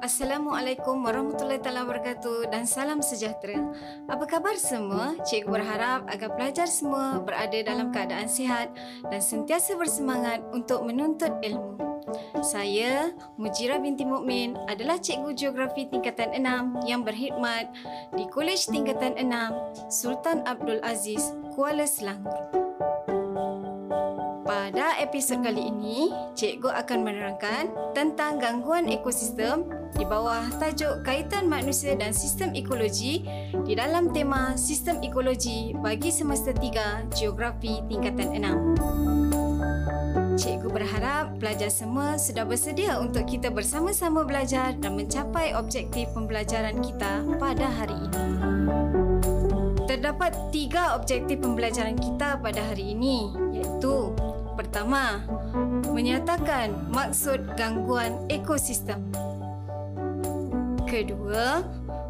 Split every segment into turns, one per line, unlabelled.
Assalamualaikum warahmatullahi taala wabarakatuh dan salam sejahtera. Apa khabar semua? Cikgu berharap agar pelajar semua berada dalam keadaan sihat dan sentiasa bersemangat untuk menuntut ilmu. Saya, Mujira binti Mukmin, adalah cikgu geografi tingkatan 6 yang berkhidmat di Kolej Tingkatan 6 Sultan Abdul Aziz, Kuala Selangor. Pada episod kali ini, cikgu akan menerangkan tentang gangguan ekosistem di bawah tajuk kaitan manusia dan sistem ekologi di dalam tema sistem ekologi bagi semester 3 geografi tingkatan 6. Cikgu berharap pelajar semua sudah bersedia untuk kita bersama-sama belajar dan mencapai objektif pembelajaran kita pada hari ini. Terdapat tiga objektif pembelajaran kita pada hari ini iaitu Pertama, menyatakan maksud gangguan ekosistem. Kedua,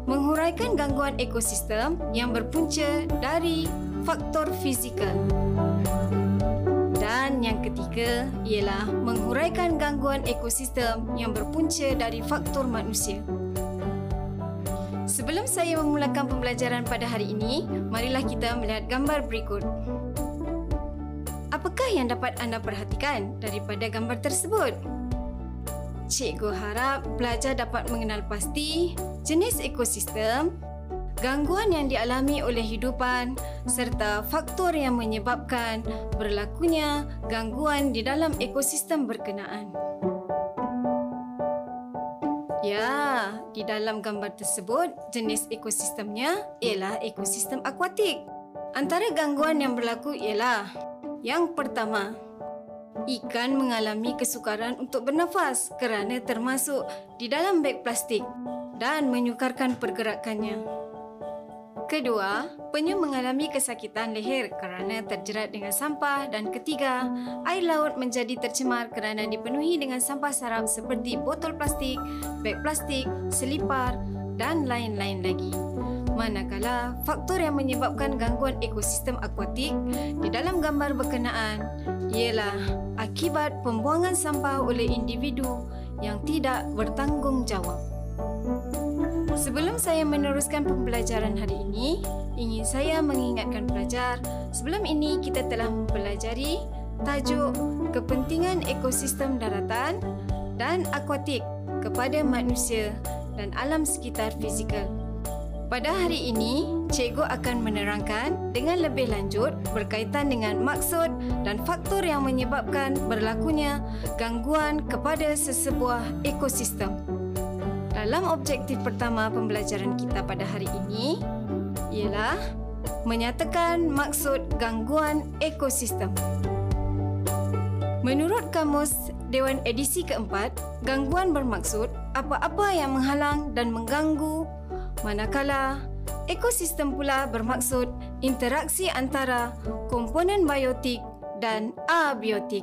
menghuraikan gangguan ekosistem yang berpunca dari faktor fizikal. Dan yang ketiga ialah menghuraikan gangguan ekosistem yang berpunca dari faktor manusia. Sebelum saya memulakan pembelajaran pada hari ini, marilah kita melihat gambar berikut. Apakah yang dapat anda perhatikan daripada gambar tersebut? Cikgu harap pelajar dapat mengenal pasti jenis ekosistem, gangguan yang dialami oleh hidupan serta faktor yang menyebabkan berlakunya gangguan di dalam ekosistem berkenaan. Ya, di dalam gambar tersebut, jenis ekosistemnya ialah ekosistem akuatik. Antara gangguan yang berlaku ialah yang pertama, ikan mengalami kesukaran untuk bernafas kerana termasuk di dalam beg plastik dan menyukarkan pergerakannya. Kedua, penyu mengalami kesakitan leher kerana terjerat dengan sampah dan ketiga, air laut menjadi tercemar kerana dipenuhi dengan sampah sarap seperti botol plastik, beg plastik, selipar dan lain-lain lagi manakala faktor yang menyebabkan gangguan ekosistem akuatik di dalam gambar berkenaan ialah akibat pembuangan sampah oleh individu yang tidak bertanggungjawab. Sebelum saya meneruskan pembelajaran hari ini, ingin saya mengingatkan pelajar, sebelum ini kita telah mempelajari tajuk kepentingan ekosistem daratan dan akuatik kepada manusia dan alam sekitar fizikal. Pada hari ini, cikgu akan menerangkan dengan lebih lanjut berkaitan dengan maksud dan faktor yang menyebabkan berlakunya gangguan kepada sesebuah ekosistem. Dalam objektif pertama pembelajaran kita pada hari ini ialah menyatakan maksud gangguan ekosistem. Menurut kamus Dewan Edisi keempat, gangguan bermaksud apa-apa yang menghalang dan mengganggu Manakala ekosistem pula bermaksud interaksi antara komponen biotik dan abiotik.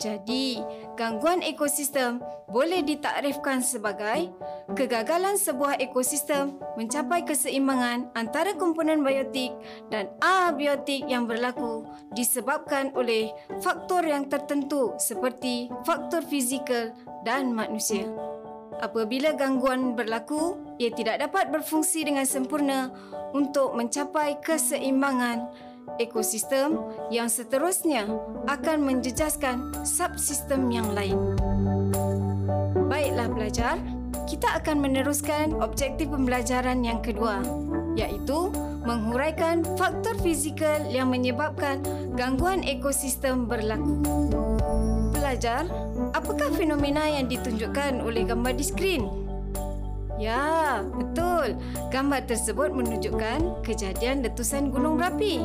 Jadi, gangguan ekosistem boleh ditakrifkan sebagai kegagalan sebuah ekosistem mencapai keseimbangan antara komponen biotik dan abiotik yang berlaku disebabkan oleh faktor yang tertentu seperti faktor fizikal dan manusia. Apabila gangguan berlaku, ia tidak dapat berfungsi dengan sempurna untuk mencapai keseimbangan ekosistem yang seterusnya akan menjejaskan subsistem yang lain. Baiklah pelajar, kita akan meneruskan objektif pembelajaran yang kedua iaitu menghuraikan faktor fizikal yang menyebabkan gangguan ekosistem berlaku. Pelajar, apakah fenomena yang ditunjukkan oleh gambar di skrin? Ya, betul. Gambar tersebut menunjukkan kejadian letusan gunung berapi.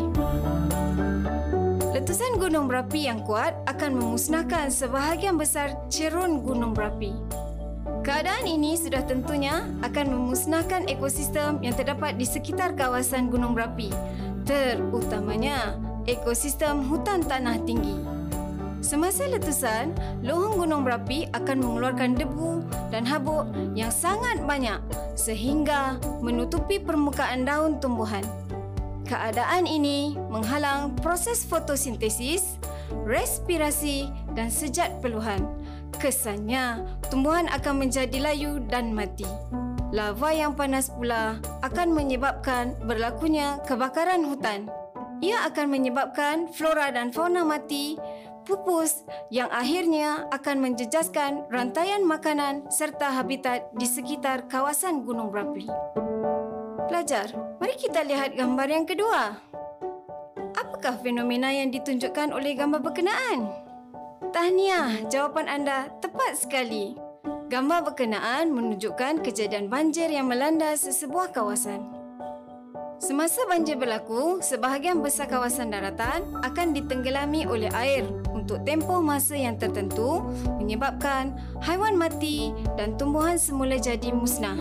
Letusan gunung berapi yang kuat akan memusnahkan sebahagian besar cerun gunung berapi. Keadaan ini sudah tentunya akan memusnahkan ekosistem yang terdapat di sekitar kawasan gunung berapi, terutamanya ekosistem hutan tanah tinggi. Semasa letusan, lohong gunung berapi akan mengeluarkan debu dan habuk yang sangat banyak sehingga menutupi permukaan daun tumbuhan. Keadaan ini menghalang proses fotosintesis, respirasi dan sejat peluhan. Kesannya, tumbuhan akan menjadi layu dan mati. Lava yang panas pula akan menyebabkan berlakunya kebakaran hutan. Ia akan menyebabkan flora dan fauna mati, pupus yang akhirnya akan menjejaskan rantaian makanan serta habitat di sekitar kawasan gunung berapi. Pelajar, mari kita lihat gambar yang kedua. Apakah fenomena yang ditunjukkan oleh gambar berkenaan? Tahniah, jawapan anda tepat sekali. Gambar berkenaan menunjukkan kejadian banjir yang melanda sesebuah kawasan. Semasa banjir berlaku, sebahagian besar kawasan daratan akan ditenggelami oleh air untuk tempoh masa yang tertentu menyebabkan haiwan mati dan tumbuhan semula jadi musnah.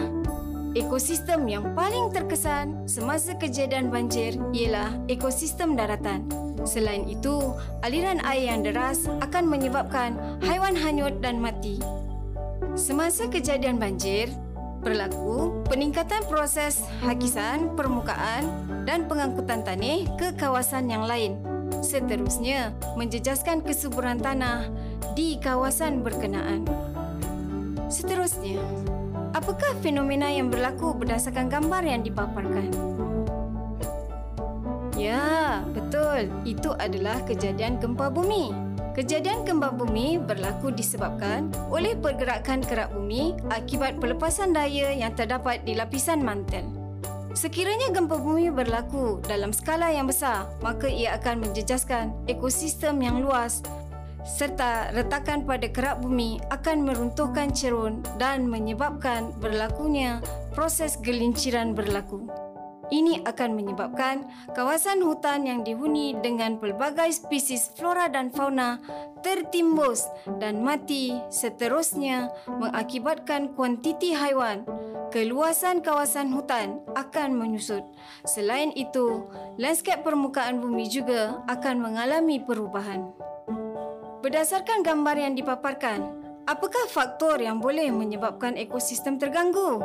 Ekosistem yang paling terkesan semasa kejadian banjir ialah ekosistem daratan. Selain itu, aliran air yang deras akan menyebabkan haiwan hanyut dan mati. Semasa kejadian banjir, berlaku peningkatan proses hakisan permukaan dan pengangkutan tanah ke kawasan yang lain. Seterusnya, menjejaskan kesuburan tanah di kawasan berkenaan. Seterusnya, apakah fenomena yang berlaku berdasarkan gambar yang dipaparkan? Ya, betul. Itu adalah kejadian gempa bumi. Kejadian gempa bumi berlaku disebabkan oleh pergerakan kerak bumi akibat pelepasan daya yang terdapat di lapisan mantel. Sekiranya gempa bumi berlaku dalam skala yang besar, maka ia akan menjejaskan ekosistem yang luas serta retakan pada kerak bumi akan meruntuhkan cerun dan menyebabkan berlakunya proses gelinciran berlaku. Ini akan menyebabkan kawasan hutan yang dihuni dengan pelbagai spesies flora dan fauna tertimbus dan mati seterusnya mengakibatkan kuantiti haiwan. Keluasan kawasan hutan akan menyusut. Selain itu, lanskap permukaan bumi juga akan mengalami perubahan. Berdasarkan gambar yang dipaparkan, apakah faktor yang boleh menyebabkan ekosistem terganggu?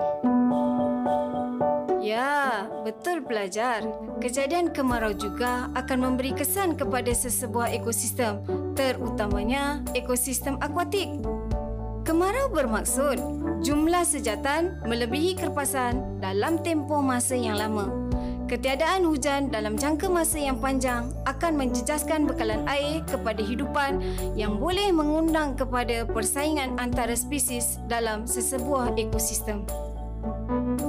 Ya, betul pelajar. Kejadian kemarau juga akan memberi kesan kepada sesebuah ekosistem, terutamanya ekosistem akuatik. Kemarau bermaksud jumlah sejatan melebihi kerpasan dalam tempoh masa yang lama. Ketiadaan hujan dalam jangka masa yang panjang akan menjejaskan bekalan air kepada hidupan yang boleh mengundang kepada persaingan antara spesies dalam sesebuah ekosistem.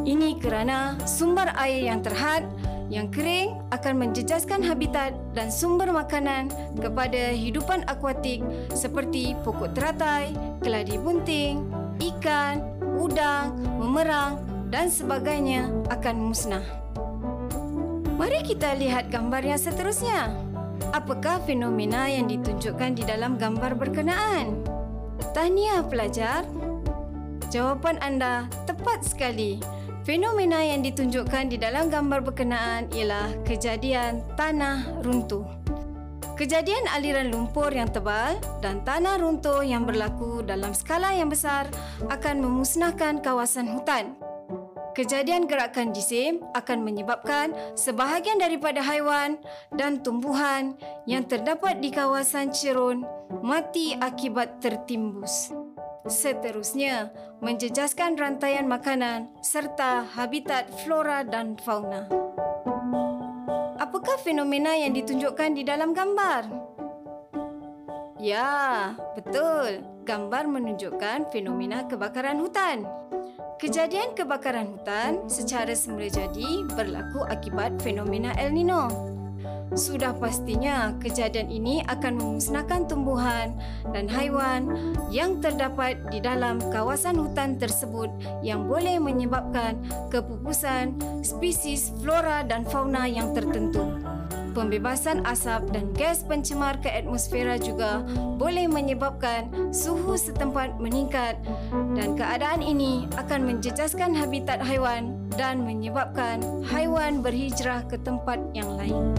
Ini kerana sumber air yang terhad yang kering akan menjejaskan habitat dan sumber makanan kepada hidupan akuatik seperti pokok teratai, keladi bunting, ikan, udang, memerang dan sebagainya akan musnah. Mari kita lihat gambar yang seterusnya. Apakah fenomena yang ditunjukkan di dalam gambar berkenaan? Tahniah pelajar. Jawapan anda tepat sekali. Fenomena yang ditunjukkan di dalam gambar berkenaan ialah kejadian tanah runtuh. Kejadian aliran lumpur yang tebal dan tanah runtuh yang berlaku dalam skala yang besar akan memusnahkan kawasan hutan. Kejadian gerakan jisim akan menyebabkan sebahagian daripada haiwan dan tumbuhan yang terdapat di kawasan cerun mati akibat tertimbus. Seterusnya, menjejaskan rantaian makanan serta habitat flora dan fauna. Apakah fenomena yang ditunjukkan di dalam gambar? Ya, betul. Gambar menunjukkan fenomena kebakaran hutan. Kejadian kebakaran hutan secara semula jadi berlaku akibat fenomena El Nino. Sudah pastinya kejadian ini akan memusnahkan tumbuhan dan haiwan yang terdapat di dalam kawasan hutan tersebut yang boleh menyebabkan kepupusan spesies flora dan fauna yang tertentu. Pembebasan asap dan gas pencemar ke atmosfera juga boleh menyebabkan suhu setempat meningkat dan keadaan ini akan menjejaskan habitat haiwan dan menyebabkan haiwan berhijrah ke tempat yang lain.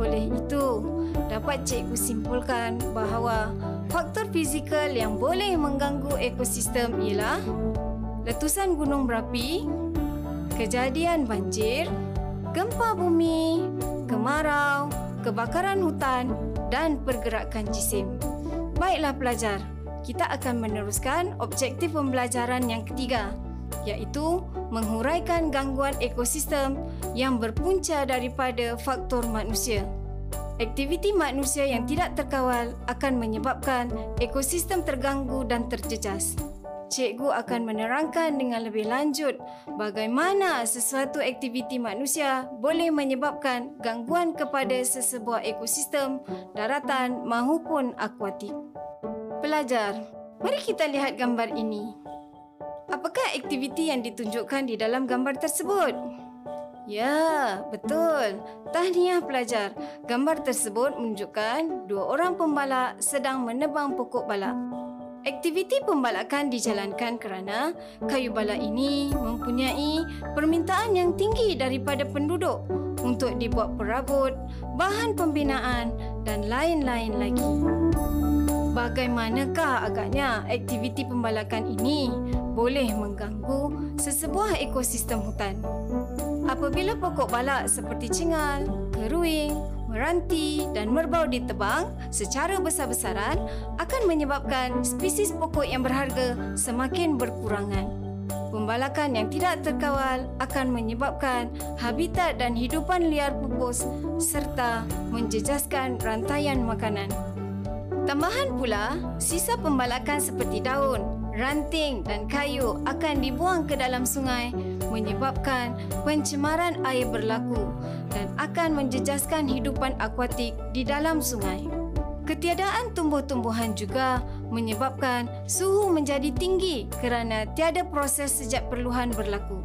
Oleh itu, dapat cikgu simpulkan bahawa faktor fizikal yang boleh mengganggu ekosistem ialah letusan gunung berapi, kejadian banjir, gempa bumi, kemarau, kebakaran hutan dan pergerakan jisim. Baiklah pelajar, kita akan meneruskan objektif pembelajaran yang ketiga iaitu menghuraikan gangguan ekosistem yang berpunca daripada faktor manusia. Aktiviti manusia yang tidak terkawal akan menyebabkan ekosistem terganggu dan terjejas. Cikgu akan menerangkan dengan lebih lanjut bagaimana sesuatu aktiviti manusia boleh menyebabkan gangguan kepada sesebuah ekosistem daratan maupun akuatik. Pelajar, mari kita lihat gambar ini. Apakah aktiviti yang ditunjukkan di dalam gambar tersebut? Ya, betul. Tahniah pelajar. Gambar tersebut menunjukkan dua orang pembalak sedang menebang pokok balak. Aktiviti pembalakan dijalankan kerana kayu balak ini mempunyai permintaan yang tinggi daripada penduduk untuk dibuat perabot, bahan pembinaan dan lain-lain lagi. Bagaimanakah agaknya aktiviti pembalakan ini boleh mengganggu sesebuah ekosistem hutan? Apabila pokok balak seperti cingal, keruing, meranti dan merbau ditebang secara besar-besaran akan menyebabkan spesies pokok yang berharga semakin berkurangan. Pembalakan yang tidak terkawal akan menyebabkan habitat dan hidupan liar pupus serta menjejaskan rantaian makanan. Tambahan pula, sisa pembalakan seperti daun, ranting dan kayu akan dibuang ke dalam sungai menyebabkan pencemaran air berlaku dan akan menjejaskan hidupan akuatik di dalam sungai. Ketiadaan tumbuh-tumbuhan juga menyebabkan suhu menjadi tinggi kerana tiada proses sejak perluhan berlaku.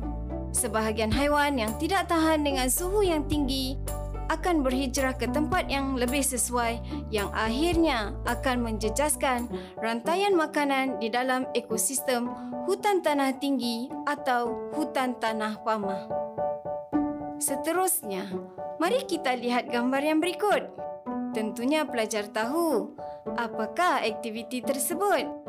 Sebahagian haiwan yang tidak tahan dengan suhu yang tinggi akan berhijrah ke tempat yang lebih sesuai yang akhirnya akan menjejaskan rantaian makanan di dalam ekosistem hutan tanah tinggi atau hutan tanah pamah. Seterusnya, mari kita lihat gambar yang berikut. Tentunya pelajar tahu apakah aktiviti tersebut.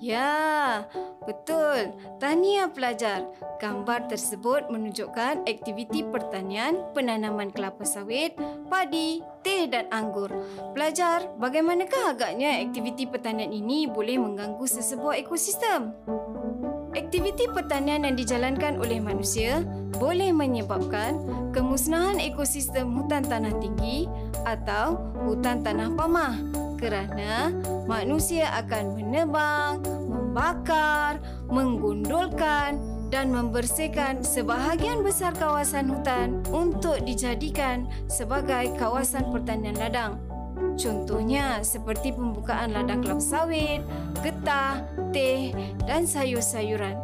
Ya, betul. Tahniah pelajar. Gambar tersebut menunjukkan aktiviti pertanian penanaman kelapa sawit, padi, teh dan anggur. Pelajar, bagaimanakah agaknya aktiviti pertanian ini boleh mengganggu sesebuah ekosistem? Aktiviti pertanian yang dijalankan oleh manusia boleh menyebabkan kemusnahan ekosistem hutan tanah tinggi atau hutan tanah pamah kerana manusia akan menebang, membakar, menggundulkan dan membersihkan sebahagian besar kawasan hutan untuk dijadikan sebagai kawasan pertanian ladang. Contohnya seperti pembukaan ladang kelapa sawit, getah, teh dan sayur-sayuran.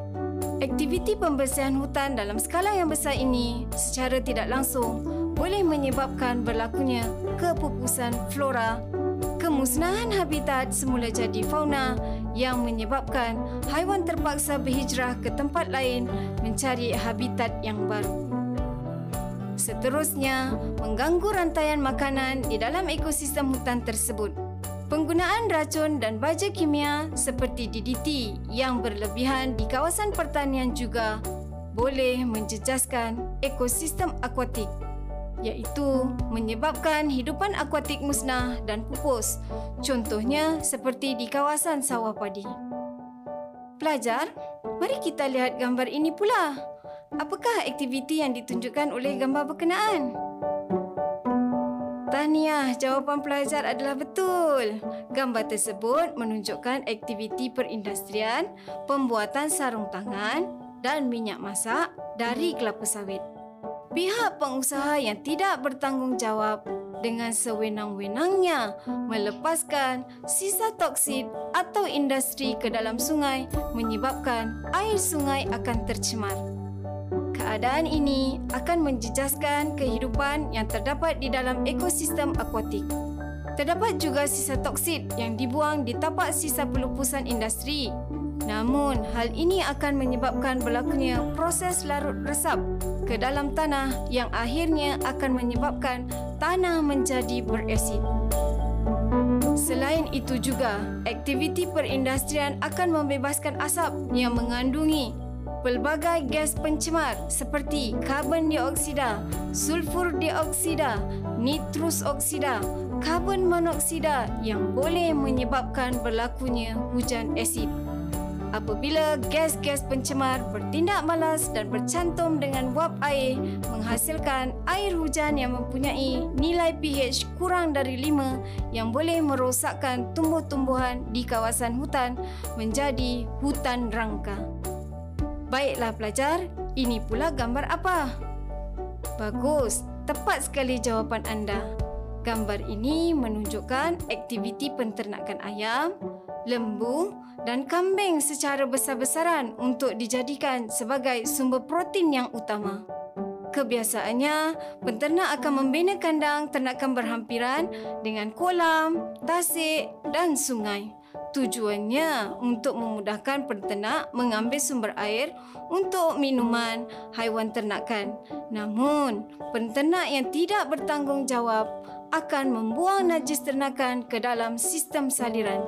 Aktiviti pembersihan hutan dalam skala yang besar ini secara tidak langsung boleh menyebabkan berlakunya kepupusan flora kemusnahan habitat semula jadi fauna yang menyebabkan haiwan terpaksa berhijrah ke tempat lain mencari habitat yang baru. Seterusnya, mengganggu rantaian makanan di dalam ekosistem hutan tersebut. Penggunaan racun dan baja kimia seperti DDT yang berlebihan di kawasan pertanian juga boleh menjejaskan ekosistem akuatik iaitu menyebabkan hidupan akuatik musnah dan pupus. Contohnya seperti di kawasan sawah padi. Pelajar, mari kita lihat gambar ini pula. Apakah aktiviti yang ditunjukkan oleh gambar berkenaan? Tahniah, jawapan pelajar adalah betul. Gambar tersebut menunjukkan aktiviti perindustrian, pembuatan sarung tangan dan minyak masak dari kelapa sawit pihak pengusaha yang tidak bertanggungjawab dengan sewenang-wenangnya melepaskan sisa toksin atau industri ke dalam sungai menyebabkan air sungai akan tercemar. Keadaan ini akan menjejaskan kehidupan yang terdapat di dalam ekosistem akuatik. Terdapat juga sisa toksit yang dibuang di tapak sisa pelupusan industri Namun, hal ini akan menyebabkan berlakunya proses larut resap ke dalam tanah yang akhirnya akan menyebabkan tanah menjadi berasid. Selain itu juga, aktiviti perindustrian akan membebaskan asap yang mengandungi pelbagai gas pencemar seperti karbon dioksida, sulfur dioksida, nitrus oksida, karbon monoksida yang boleh menyebabkan berlakunya hujan asid. Apabila gas-gas pencemar bertindak malas dan bercantum dengan wap air menghasilkan air hujan yang mempunyai nilai pH kurang dari 5 yang boleh merosakkan tumbuh-tumbuhan di kawasan hutan menjadi hutan rangka. Baiklah pelajar, ini pula gambar apa? Bagus, tepat sekali jawapan anda. Gambar ini menunjukkan aktiviti penternakan ayam, lembu dan kambing secara besar-besaran untuk dijadikan sebagai sumber protein yang utama. Kebiasaannya, penternak akan membina kandang ternakan berhampiran dengan kolam, tasik dan sungai. Tujuannya untuk memudahkan penternak mengambil sumber air untuk minuman haiwan ternakan. Namun, penternak yang tidak bertanggungjawab akan membuang najis ternakan ke dalam sistem saliran.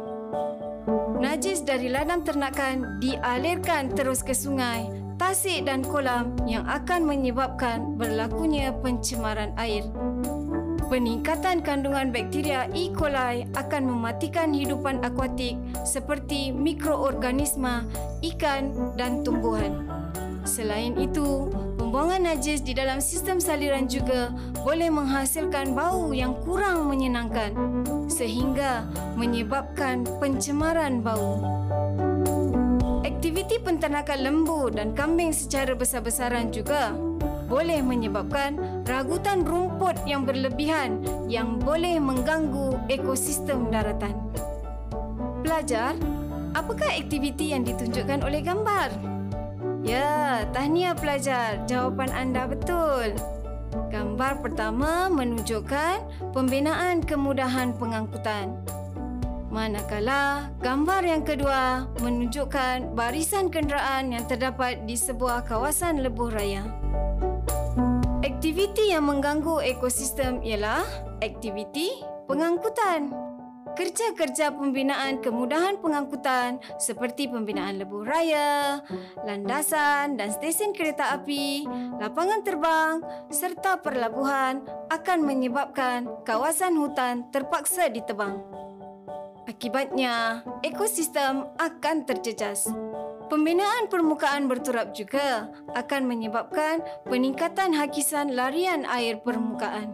Najis dari ladang ternakan dialirkan terus ke sungai, tasik dan kolam yang akan menyebabkan berlakunya pencemaran air. Peningkatan kandungan bakteria E. coli akan mematikan hidupan akuatik seperti mikroorganisma, ikan dan tumbuhan. Selain itu, pembuangan najis di dalam sistem saliran juga boleh menghasilkan bau yang kurang menyenangkan sehingga menyebabkan pencemaran bau. Aktiviti penternakan lembu dan kambing secara besar-besaran juga boleh menyebabkan ragutan rumput yang berlebihan yang boleh mengganggu ekosistem daratan. Pelajar, apakah aktiviti yang ditunjukkan oleh gambar? Ya, tahniah pelajar. Jawapan anda betul. Gambar pertama menunjukkan pembinaan kemudahan pengangkutan. Manakala gambar yang kedua menunjukkan barisan kenderaan yang terdapat di sebuah kawasan lebuh raya. Aktiviti yang mengganggu ekosistem ialah aktiviti pengangkutan. Kerja-kerja pembinaan kemudahan pengangkutan seperti pembinaan lebuh raya, landasan dan stesen kereta api, lapangan terbang serta perlabuhan akan menyebabkan kawasan hutan terpaksa ditebang. Akibatnya, ekosistem akan terjejas. Pembinaan permukaan berturap juga akan menyebabkan peningkatan hakisan larian air permukaan.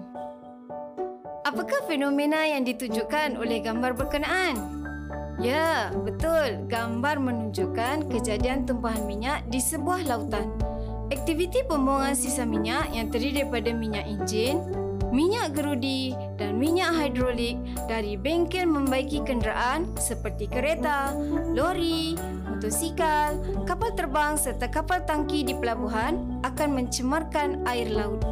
Apakah fenomena yang ditunjukkan oleh gambar berkenaan? Ya, betul. Gambar menunjukkan kejadian tumpahan minyak di sebuah lautan. Aktiviti pembuangan sisa minyak yang terdiri daripada minyak enjin, minyak gerudi dan minyak hidrolik dari bengkel membaiki kenderaan seperti kereta, lori, motosikal, kapal terbang serta kapal tangki di pelabuhan akan mencemarkan air laut.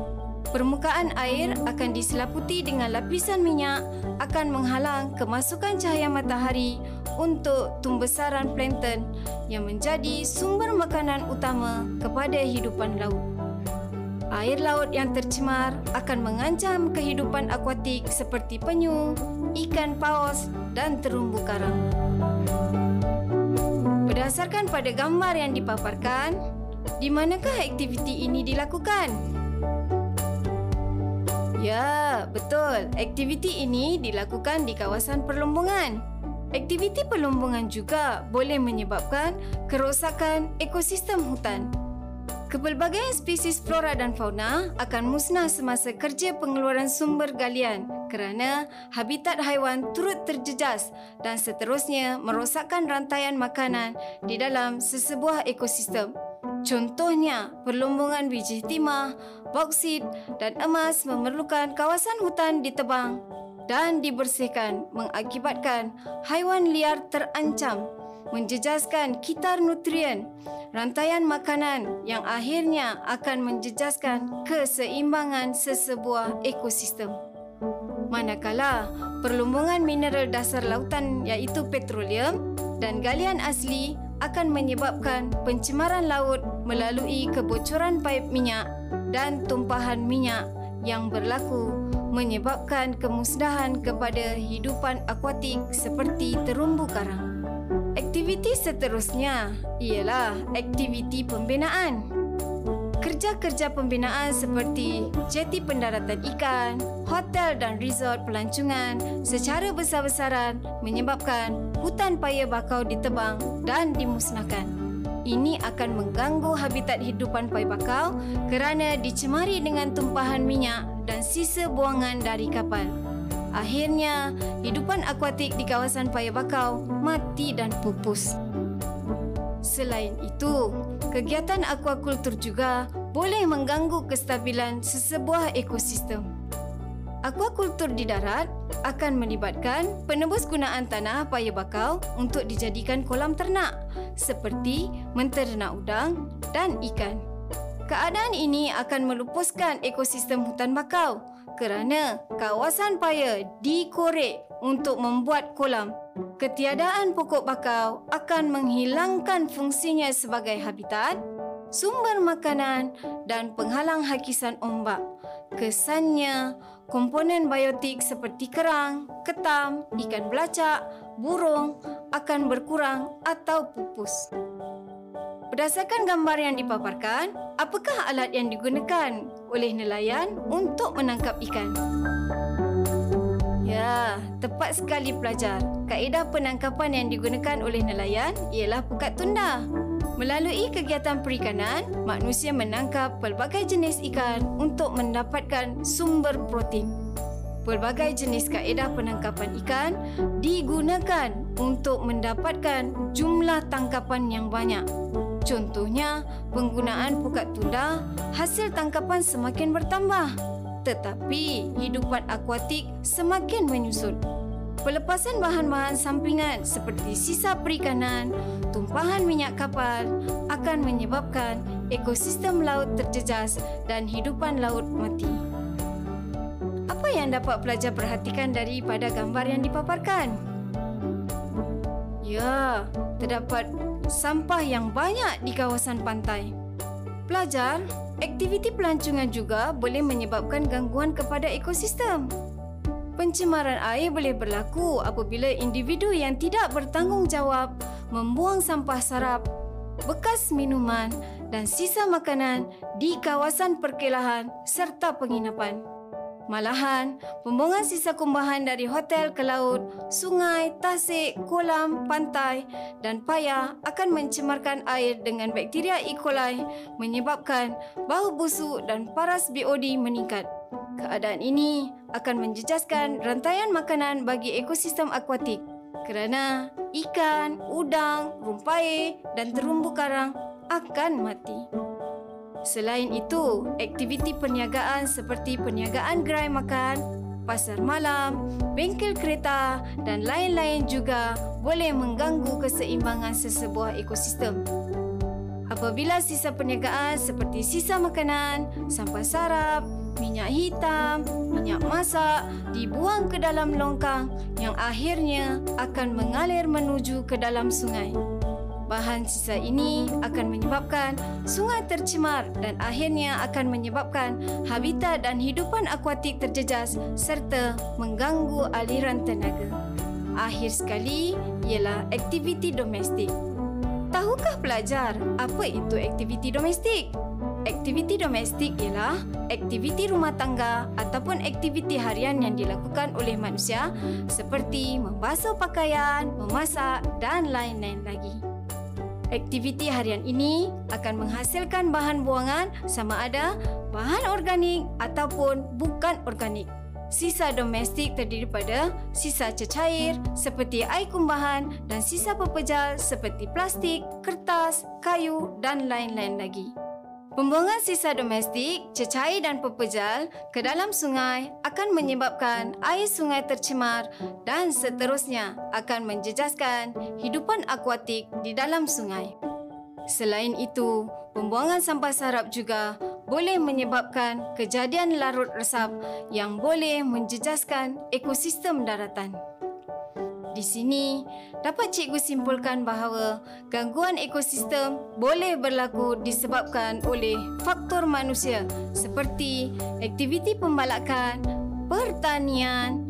Permukaan air akan diselaputi dengan lapisan minyak akan menghalang kemasukan cahaya matahari untuk tumbesaran plankton yang menjadi sumber makanan utama kepada hidupan laut air laut yang tercemar akan mengancam kehidupan akuatik seperti penyu, ikan paus dan terumbu karang. Berdasarkan pada gambar yang dipaparkan, di manakah aktiviti ini dilakukan? Ya, betul. Aktiviti ini dilakukan di kawasan perlumbungan. Aktiviti perlumbungan juga boleh menyebabkan kerosakan ekosistem hutan. Kepelbagaian spesies flora dan fauna akan musnah semasa kerja pengeluaran sumber galian kerana habitat haiwan turut terjejas dan seterusnya merosakkan rantaian makanan di dalam sesebuah ekosistem. Contohnya, perlumbungan biji timah, boksit dan emas memerlukan kawasan hutan ditebang dan dibersihkan mengakibatkan haiwan liar terancam menjejaskan kitar nutrien rantaian makanan yang akhirnya akan menjejaskan keseimbangan sesebuah ekosistem. Manakala perlumbungan mineral dasar lautan iaitu petroleum dan galian asli akan menyebabkan pencemaran laut melalui kebocoran paip minyak dan tumpahan minyak yang berlaku menyebabkan kemusnahan kepada hidupan akuatik seperti terumbu karang. Aktiviti seterusnya ialah aktiviti pembinaan. kerja-kerja pembinaan seperti jeti pendaratan ikan, hotel dan resort pelancongan secara besar-besaran menyebabkan hutan paya bakau ditebang dan dimusnahkan. Ini akan mengganggu habitat hidupan paya bakau kerana dicemari dengan tumpahan minyak dan sisa buangan dari kapal. Akhirnya, hidupan akuatik di kawasan paya bakau mati dan pupus. Selain itu, kegiatan akuakultur juga boleh mengganggu kestabilan sesebuah ekosistem. Akuakultur di darat akan melibatkan penebus gunaan tanah paya bakau untuk dijadikan kolam ternak seperti menternak udang dan ikan. Keadaan ini akan melupuskan ekosistem hutan bakau kerana kawasan paya dikorek untuk membuat kolam Ketiadaan pokok bakau akan menghilangkan fungsinya sebagai habitat, sumber makanan dan penghalang hakisan ombak. Kesannya, komponen biotik seperti kerang, ketam, ikan belacak, burung akan berkurang atau pupus. Berdasarkan gambar yang dipaparkan, apakah alat yang digunakan oleh nelayan untuk menangkap ikan? Ya, tepat sekali pelajar. Kaedah penangkapan yang digunakan oleh nelayan ialah pukat tunda. Melalui kegiatan perikanan, manusia menangkap pelbagai jenis ikan untuk mendapatkan sumber protein. Pelbagai jenis kaedah penangkapan ikan digunakan untuk mendapatkan jumlah tangkapan yang banyak. Contohnya, penggunaan pukat tunda, hasil tangkapan semakin bertambah tetapi hidupan akuatik semakin menyusut. Pelepasan bahan-bahan sampingan seperti sisa perikanan, tumpahan minyak kapal akan menyebabkan ekosistem laut terjejas dan hidupan laut mati. Apa yang dapat pelajar perhatikan daripada gambar yang dipaparkan? Ya, terdapat sampah yang banyak di kawasan pantai. Pelajar, Aktiviti pelancongan juga boleh menyebabkan gangguan kepada ekosistem. Pencemaran air boleh berlaku apabila individu yang tidak bertanggungjawab membuang sampah sarap, bekas minuman dan sisa makanan di kawasan perkelahan serta penginapan. Malahan, pembuangan sisa kumbahan dari hotel ke laut, sungai, tasik, kolam, pantai dan paya akan mencemarkan air dengan bakteria E. coli menyebabkan bau busuk dan paras BOD meningkat. Keadaan ini akan menjejaskan rantaian makanan bagi ekosistem akuatik kerana ikan, udang, rumpae dan terumbu karang akan mati. Selain itu, aktiviti perniagaan seperti perniagaan gerai makan, pasar malam, bengkel kereta dan lain-lain juga boleh mengganggu keseimbangan sesebuah ekosistem. Apabila sisa perniagaan seperti sisa makanan, sampah sarap, minyak hitam, minyak masak dibuang ke dalam longkang yang akhirnya akan mengalir menuju ke dalam sungai. Bahan sisa ini akan menyebabkan sungai tercemar dan akhirnya akan menyebabkan habitat dan hidupan akuatik terjejas serta mengganggu aliran tenaga. Akhir sekali ialah aktiviti domestik. Tahukah pelajar apa itu aktiviti domestik? Aktiviti domestik ialah aktiviti rumah tangga ataupun aktiviti harian yang dilakukan oleh manusia seperti membasuh pakaian, memasak dan lain-lain lagi. Aktiviti harian ini akan menghasilkan bahan buangan sama ada bahan organik ataupun bukan organik. Sisa domestik terdiri pada sisa cecair seperti air kumbahan dan sisa pepejal seperti plastik, kertas, kayu dan lain-lain lagi. Pembuangan sisa domestik, cecair dan pepejal ke dalam sungai akan menyebabkan air sungai tercemar dan seterusnya akan menjejaskan hidupan akuatik di dalam sungai. Selain itu, pembuangan sampah sarap juga boleh menyebabkan kejadian larut resap yang boleh menjejaskan ekosistem daratan. Di sini, dapat cikgu simpulkan bahawa gangguan ekosistem boleh berlaku disebabkan oleh faktor manusia seperti aktiviti pembalakan, pertanian,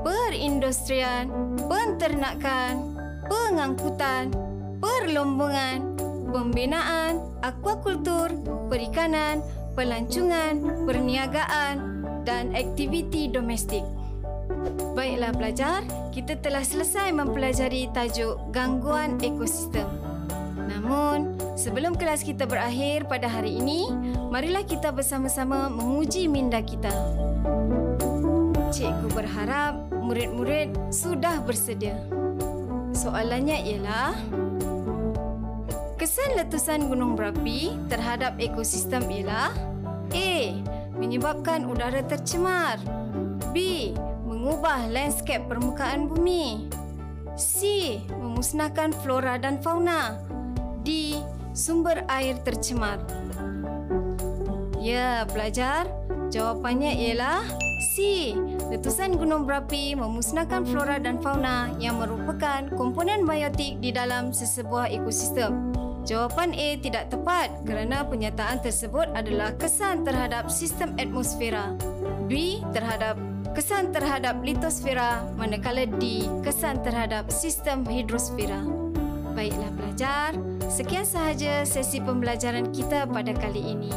perindustrian, penternakan, pengangkutan, perlombongan, pembinaan, aquakultur, perikanan, pelancongan, perniagaan dan aktiviti domestik. Baiklah pelajar, kita telah selesai mempelajari tajuk gangguan ekosistem. Namun, sebelum kelas kita berakhir pada hari ini, marilah kita bersama-sama menguji minda kita. Cikgu berharap murid-murid sudah bersedia. Soalannya ialah Kesan letusan gunung berapi terhadap ekosistem ialah A. Menyebabkan udara tercemar B mengubah landscape permukaan bumi. C. Memusnahkan flora dan fauna. D. Sumber air tercemar. Ya, pelajar. Jawapannya ialah C. Letusan gunung berapi memusnahkan flora dan fauna yang merupakan komponen biotik di dalam sesebuah ekosistem. Jawapan A tidak tepat kerana penyataan tersebut adalah kesan terhadap sistem atmosfera. B terhadap kesan terhadap litosfera manakala D kesan terhadap sistem hidrosfera. Baiklah pelajar, sekian sahaja sesi pembelajaran kita pada kali ini.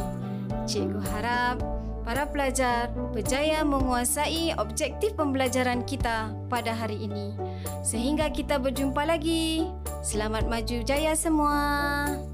Cikgu harap para pelajar berjaya menguasai objektif pembelajaran kita pada hari ini. Sehingga kita berjumpa lagi. Selamat maju jaya semua.